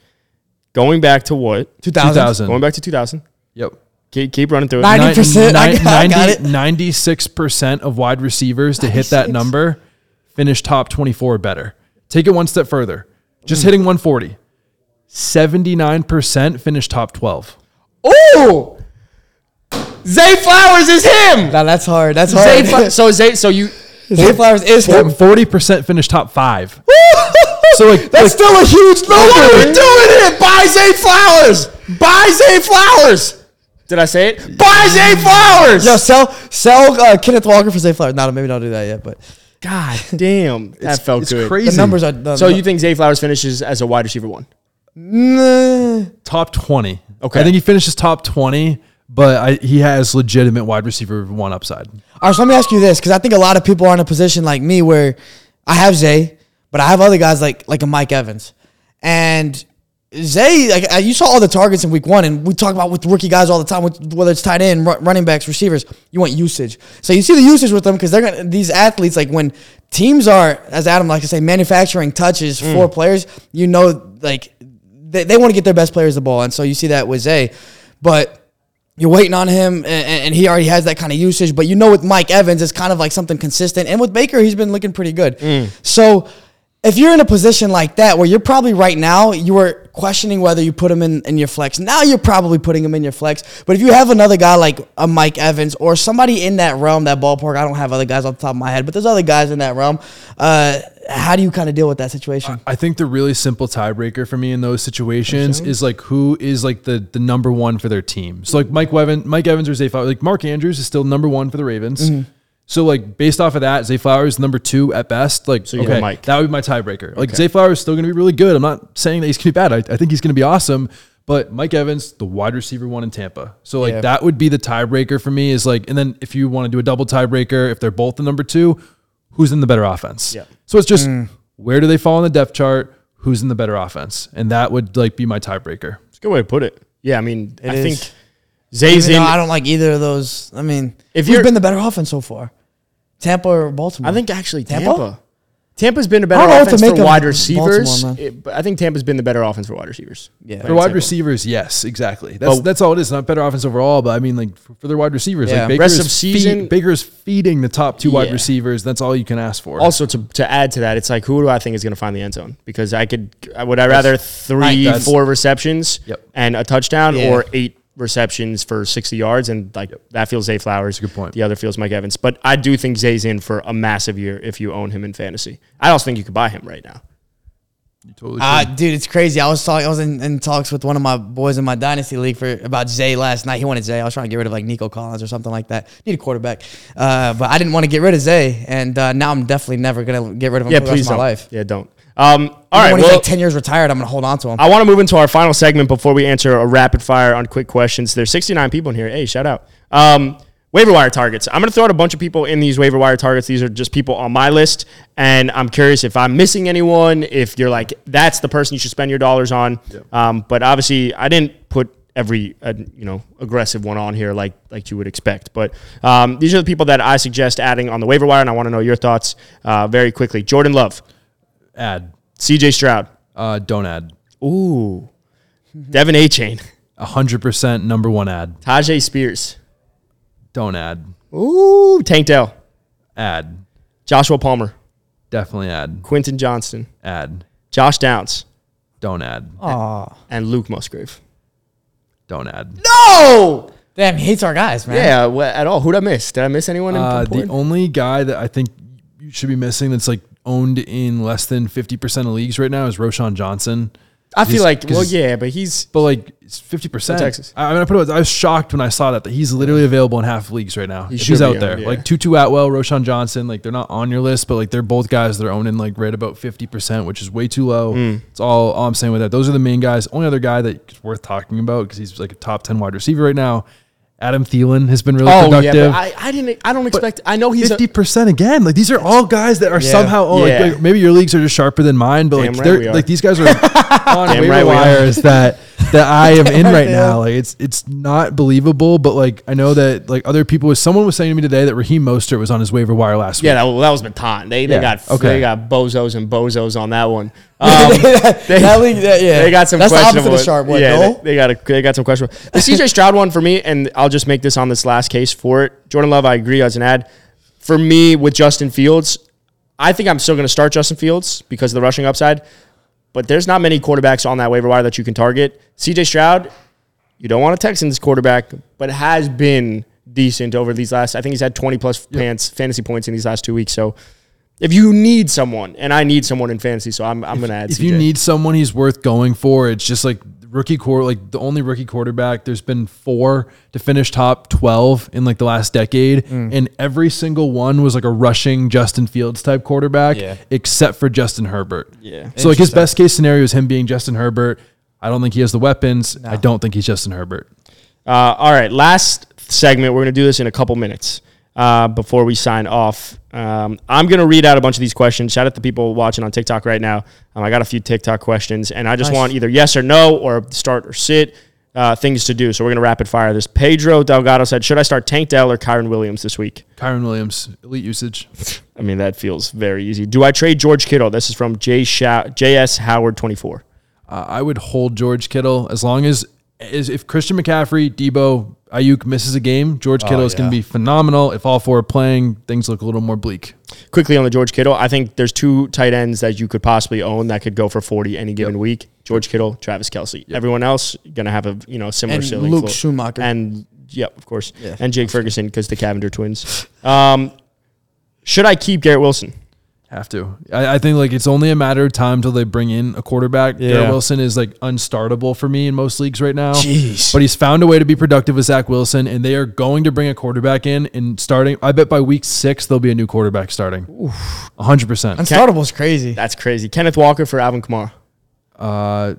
Going back to what? 2000. 2000. Going back to 2000. Yep. Keep, keep running through it. Nine- 90%, I got- I got it. 96% of wide receivers to hit that 96. number finish top 24 or better. Take it one step further. Just hmm. hitting 140. 79% finish top 12. Oh, Zay Flowers is him. Now that's hard. That's Zay hard. Fla- so Zay, so you Zay Flowers is him. Forty percent finished top five. So like, That's like, still a huge No, what are we number. doing here? Buy Zay Flowers. Buy Zay Flowers. Did I say it? Buy Zay Flowers. Yo, sell sell uh, Kenneth Walker for Zay Flowers. No, maybe don't do that yet. But God damn, that felt it's good. crazy. the numbers are. The, So you think Zay Flowers finishes as a wide receiver one? Nah. top twenty. Okay. I think he finishes top twenty, but I, he has legitimate wide receiver one upside. All right, so let me ask you this, because I think a lot of people are in a position like me where I have Zay, but I have other guys like like a Mike Evans, and Zay, like uh, you saw all the targets in week one, and we talk about with rookie guys all the time, with, whether it's tight end, ru- running backs, receivers. You want usage, so you see the usage with them because they're gonna these athletes like when teams are, as Adam likes to say, manufacturing touches for players. You know, like they, they want to get their best players the ball, and so you see that with Zay, but you're waiting on him, and, and he already has that kind of usage. But you know, with Mike Evans, it's kind of like something consistent, and with Baker, he's been looking pretty good. Mm. So if you're in a position like that, where you're probably right now, you were questioning whether you put him in, in your flex. Now you're probably putting him in your flex. But if you have another guy like a Mike Evans or somebody in that realm, that ballpark, I don't have other guys off the top of my head, but there's other guys in that realm. Uh, how do you kind of deal with that situation? I think the really simple tiebreaker for me in those situations is like who is like the the number one for their team. So like Mike Evans, Mike Evans or Zay like Mark Andrews is still number one for the Ravens. Mm-hmm. So like based off of that, Zay Flowers number two at best. Like you okay, Mike. that would be my tiebreaker. Like Zay Flowers is still going to be really good. I'm not saying that he's going to be bad. I, I think he's going to be awesome. But Mike Evans, the wide receiver one in Tampa. So like Yeah. that would be the tiebreaker for me. Is like, and then if you want to do a double tiebreaker, if they're both the number two, who's in the better offense? Yeah. So it's just mm. where do they fall on the depth chart? Who's in the better offense? And that would like be my tiebreaker. It's a good way to put it. Yeah, I mean, I is. think Zay's Even in. though I don't like either of those. I mean, If if you're- been the better offense so far? Tampa or Baltimore? I think actually Tampa. Tampa? Tampa's been a I better don't know what to offense make for wide receivers. Baltimore, man. It- but I think Tampa's been the better offense for wide receivers. Yeah. For wide Example. receivers, yes, exactly. That's But- that's all it is. Not better offense overall, but I mean like for, for their wide receivers, Yeah. like Baker Rest is of season- feed, Baker is feeding the top two wide Yeah. receivers. That's all you can ask for. Also, to, to add to that, it's like who do I think is going to find the end zone? Because I could, would I rather three, That's- four receptions Yep. and a touchdown, Yeah. or eight receptions for sixty yards? And like that feels Zay Flowers. good point. The other feels Mike Evans. But I do think Zay's in for a massive year if you own him in fantasy. I also think you could buy him right now. You totally Uh, dude, it's crazy. I was talking. I was in, in talks with one of my boys in my dynasty league for about Zay last night. He wanted Zay. I was trying to get rid of like Nico Collins or something like that. Need a quarterback, uh, but I didn't want to get rid of Zay, and uh, now I'm definitely never gonna get rid of him Yeah, for the rest please of my don't. life. Yeah, don't. Um, all Even right. when he's Well, like ten years retired, I'm gonna hold on to him. I want to move into our final segment before we answer a rapid fire on quick questions. There's 69 people in here. Hey, shout out. Um, waiver wire targets. I'm going to throw out a bunch of people in these waiver wire targets. These are just people on my list. And I'm curious if I'm missing anyone, if you're like, that's the person you should spend your dollars on. Um, but obviously, I didn't put every uh, you know aggressive one on here like like you would expect but um, these are the people that i suggest adding on the waiver wire and i want to know your thoughts uh, very quickly jordan love add. Cj stroud Uh, don't add. ooh devin Achane hundred percent number one ad. Tyjae Spears. Don't add. Ooh, Tank Dell. Add. Joshua Palmer. Definitely add. Quentin Johnston. Add. Josh Downs. Don't add. Aw. And Luke Musgrave. Don't add. No! Damn, he hates our guys, man. Yeah, wha- at all. Who'd I miss? Did I miss anyone? Uh, the important? only guy that I think you should be missing that's like owned in less than fifty percent of leagues right now is Roschon Johnson. I feel like, well, yeah, but he's. But like it's fifty percent. Texas. I I mean, I put it. I was shocked when I saw that that he's literally available in half leagues right now. He he's out there, yeah. like Tutu Atwell, Roschon Johnson, like they're not on your list, but like they're both guys that are owning like right about fifty percent, which is way too low. Mm. It's all, all I'm saying with that. Those are the main guys. Only other guy that's worth talking about because he's like a top ten wide receiver right now. Adam Thielen has been really Oh, yeah, productive. but I, I didn't. I don't expect. I know he's. fifty percent again. Like these are all guys that are Yeah. somehow oh, Yeah. like, like, maybe your leagues are just sharper than mine, but Damn like right they're like these guys are on waiver right wires that that I am in right now. Like it's it's not believable, but like I know that like other people was someone was saying to me today that Raheem Mostert was on his waiver wire last yeah, week. Yeah, that, that was Baton. They, they Yeah, got okay. they got bozos and bozos on that one. Um, that league, that, yeah. They got some That's the opposite questionable. of sharp. What, yeah, no? they, they got a, they got some questionable. The CJ Stroud one for me, and I'll just make this on this last case for it. Jordan Love, I agree as an ad. For me, with Justin Fields, I think I'm still going to start Justin Fields because of the rushing upside. But there's not many quarterbacks on that waiver wire that you can target. CJ Stroud, You don't want a Texans quarterback, but has been decent over these last. I think he's had 20 plus pants, fantasy points in these last two weeks. So if you need someone, and I need someone in fantasy, so I'm, I'm going to add If CJ. you need someone he's worth going for, it's just like rookie quarter, like the only rookie quarterback. There's been four to finish top 12 in like the last decade, Mm. and every single one was like a rushing Justin Fields type quarterback, Yeah. except for Justin Herbert. Yeah. So like his best case scenario is him being Justin Herbert. I don't think he has the weapons. I don't think he's Justin Herbert. Uh, all right, last segment. We're going to do this in a couple minutes uh, before we sign off. Um, I'm going to read out a bunch of these questions. Shout out to people watching on TikTok right now. Um, I got a few TikTok questions, and I just Nice. want either yes or no or start or sit uh, things to do. So we're going to rapid fire this. Pedro Delgado said, Should I start Tank Dell or Kyren Williams this week? Kyren Williams, elite usage. I mean, that feels very easy. Do I trade George Kittle? This is from J. Sha- JS Howard 24. Uh, I would hold George Kittle as long as, as if Christian McCaffrey, Deebo, Aiyuk misses a game, George Kittle is going to be phenomenal. If all four are playing, things look a little more bleak. quickly on the George Kittle, I think there's two tight ends that you could possibly own that could go for 40 any given week. George Kittle, Travis Kelce. Everyone else gonna have a you know similar And ceiling. Luke floor. Schoonmaker. and yep, of course, Yeah. and Jake Ferguson because the Cavinder twins. Um, should I keep Garrett Wilson? Have to. I, I think like it's only a matter of time till they bring in a quarterback. Yeah. Garrett Wilson is like unstartable for me in most leagues right now. Jeez. But he's found a way to be productive with Zach Wilson, and they are going to bring a quarterback in and starting. I bet by week six there'll be a new quarterback starting. hundred percent. Unstartable is crazy. That's crazy. Kenneth Walker for Alvin Kamara. Uh,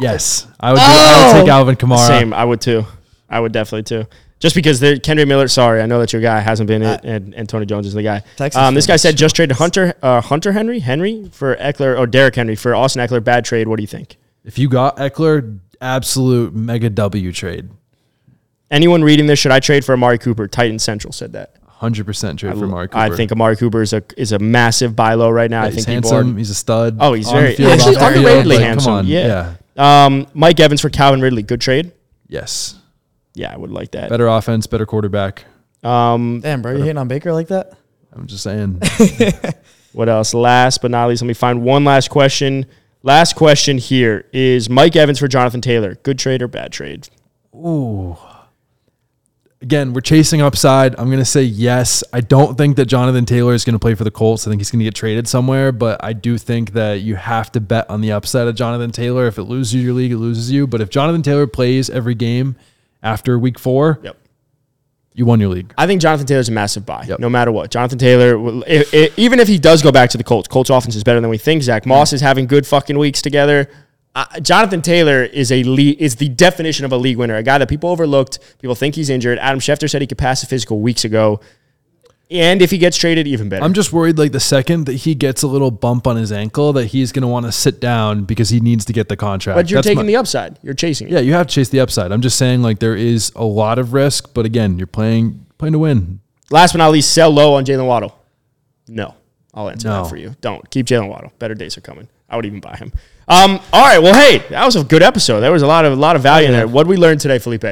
yes, I would. Do, I would take Alvin Kamara. Same, I would too. I would definitely too. Just because there, Kendre Miller, sorry, I know that your guy hasn't been it, and, and Tony Jones is the guy. Texas Um, this guy said just traded Hunter, uh, Hunter Henry, Henry for Ekeler or Derrick Henry for Austin Ekeler. Bad trade. What do you think? If you got Ekeler, absolute mega W trade. Anyone reading this, should I trade for Amari Cooper? Titan Central said that. Hundred percent trade for Mark. I think Amari Cooper is a is a massive buy low right now. I he's think people handsome. are. He's a stud. Oh, he's very- field, actually off the field, underratedly like, handsome. Come on. Yeah. yeah. Um, Mike Evans for Calvin Ridley. Good trade. Yes. Yeah, I would like that. Better offense, better quarterback. Um, Damn, bro, you hitting on Baker like that? I'm just saying. what else? Last but not least, let me find one last question. Last question here is Mike Evans for Jonathan Taylor. Good trade or bad trade? Ooh. Again, we're chasing upside. I'm going to say yes. I don't think that Jonathan Taylor is going to play for the Colts. I think he's going to get traded somewhere, but I do think that you have to bet on the upside of Jonathan Taylor. If it loses your league, it loses you. But if Jonathan Taylor plays every game after week four, Yep. you won your league. I think Jonathan Taylor's a massive buy, Yep. no matter what. Jonathan Taylor, will- i i even if he does go back to the Colts, Colts offense is better than we think. Zach Moss is having good fucking weeks together. Uh, Jonathan Taylor is a league, is the definition of a league winner, a guy that people overlooked. People think he's injured. Adam Schefter said he could pass a physical weeks ago, and if he gets traded, even better. I'm just worried like the second that he gets a little bump on his ankle that he's going to want to sit down because he needs to get the contract. but you're That's taking my- the upside. You're chasing it. Yeah, you have to chase the upside. I'm just saying like there is a lot of risk, but again, you're playing playing to win. Last but not least, sell low on Jaylen Waddle. No, I'll answer No. that for you. Don't keep Jaylen Waddle. Better days are coming. I would even buy him. Um, all right. Well, hey, that was a good episode. There was a lot of a lot of value in there. What did we learn today, Felipe?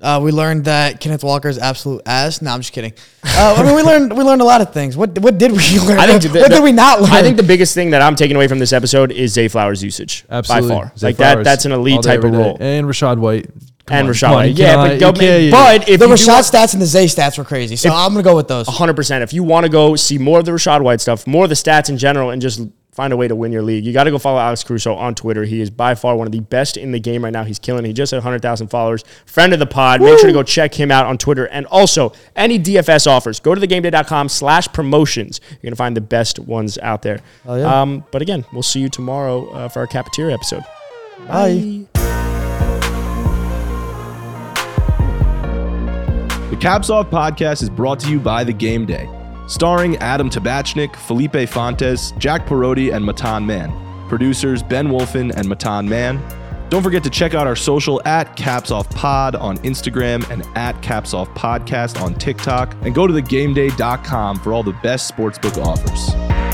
Uh, we learned that Kenneth Walker is absolute ass. No, I'm just kidding. Uh, I mean, we learned we learned a lot of things. What what did we learn? I think what did we not learn? I think the biggest thing that I'm taking away from this episode is Zay Flowers' usage Absolutely. by far. Zay like that. That's an elite day, type of every day. role. And Rachaad White. Come And on, Rachaad on, White. Yeah, but, you go, can't- but if the you Rachaad want- stats and the Zay stats were crazy. So I'm gonna go with those. 100%. If you want to go see more of the Rachaad White stuff, more of the stats in general, and just find a way to win your league, you got to go follow Alex Caruso on Twitter. He is by far one of the best in the game right now. He's killing. it. He just had 100,000 followers. Friend of the pod. Make sure to go check him out on Twitter. And also, any DFS offers, go to thegameday.com slash promotions. You're going to find the best ones out there. Hell yeah. Um, but again, we'll see you tomorrow uh, for our cafeteria episode. Bye. The Caps Off podcast is brought to you by The Game Day, starring Adam Tabachnik, Felipe Fontes, Jack Parodi, and Matan Mann. Producers Ben Wolfen and Matan Mann. Don't forget to check out our social at Caps Off Pod on Instagram and at Caps Off Podcast on TikTok, and go to thegameday.com for all the best sportsbook offers.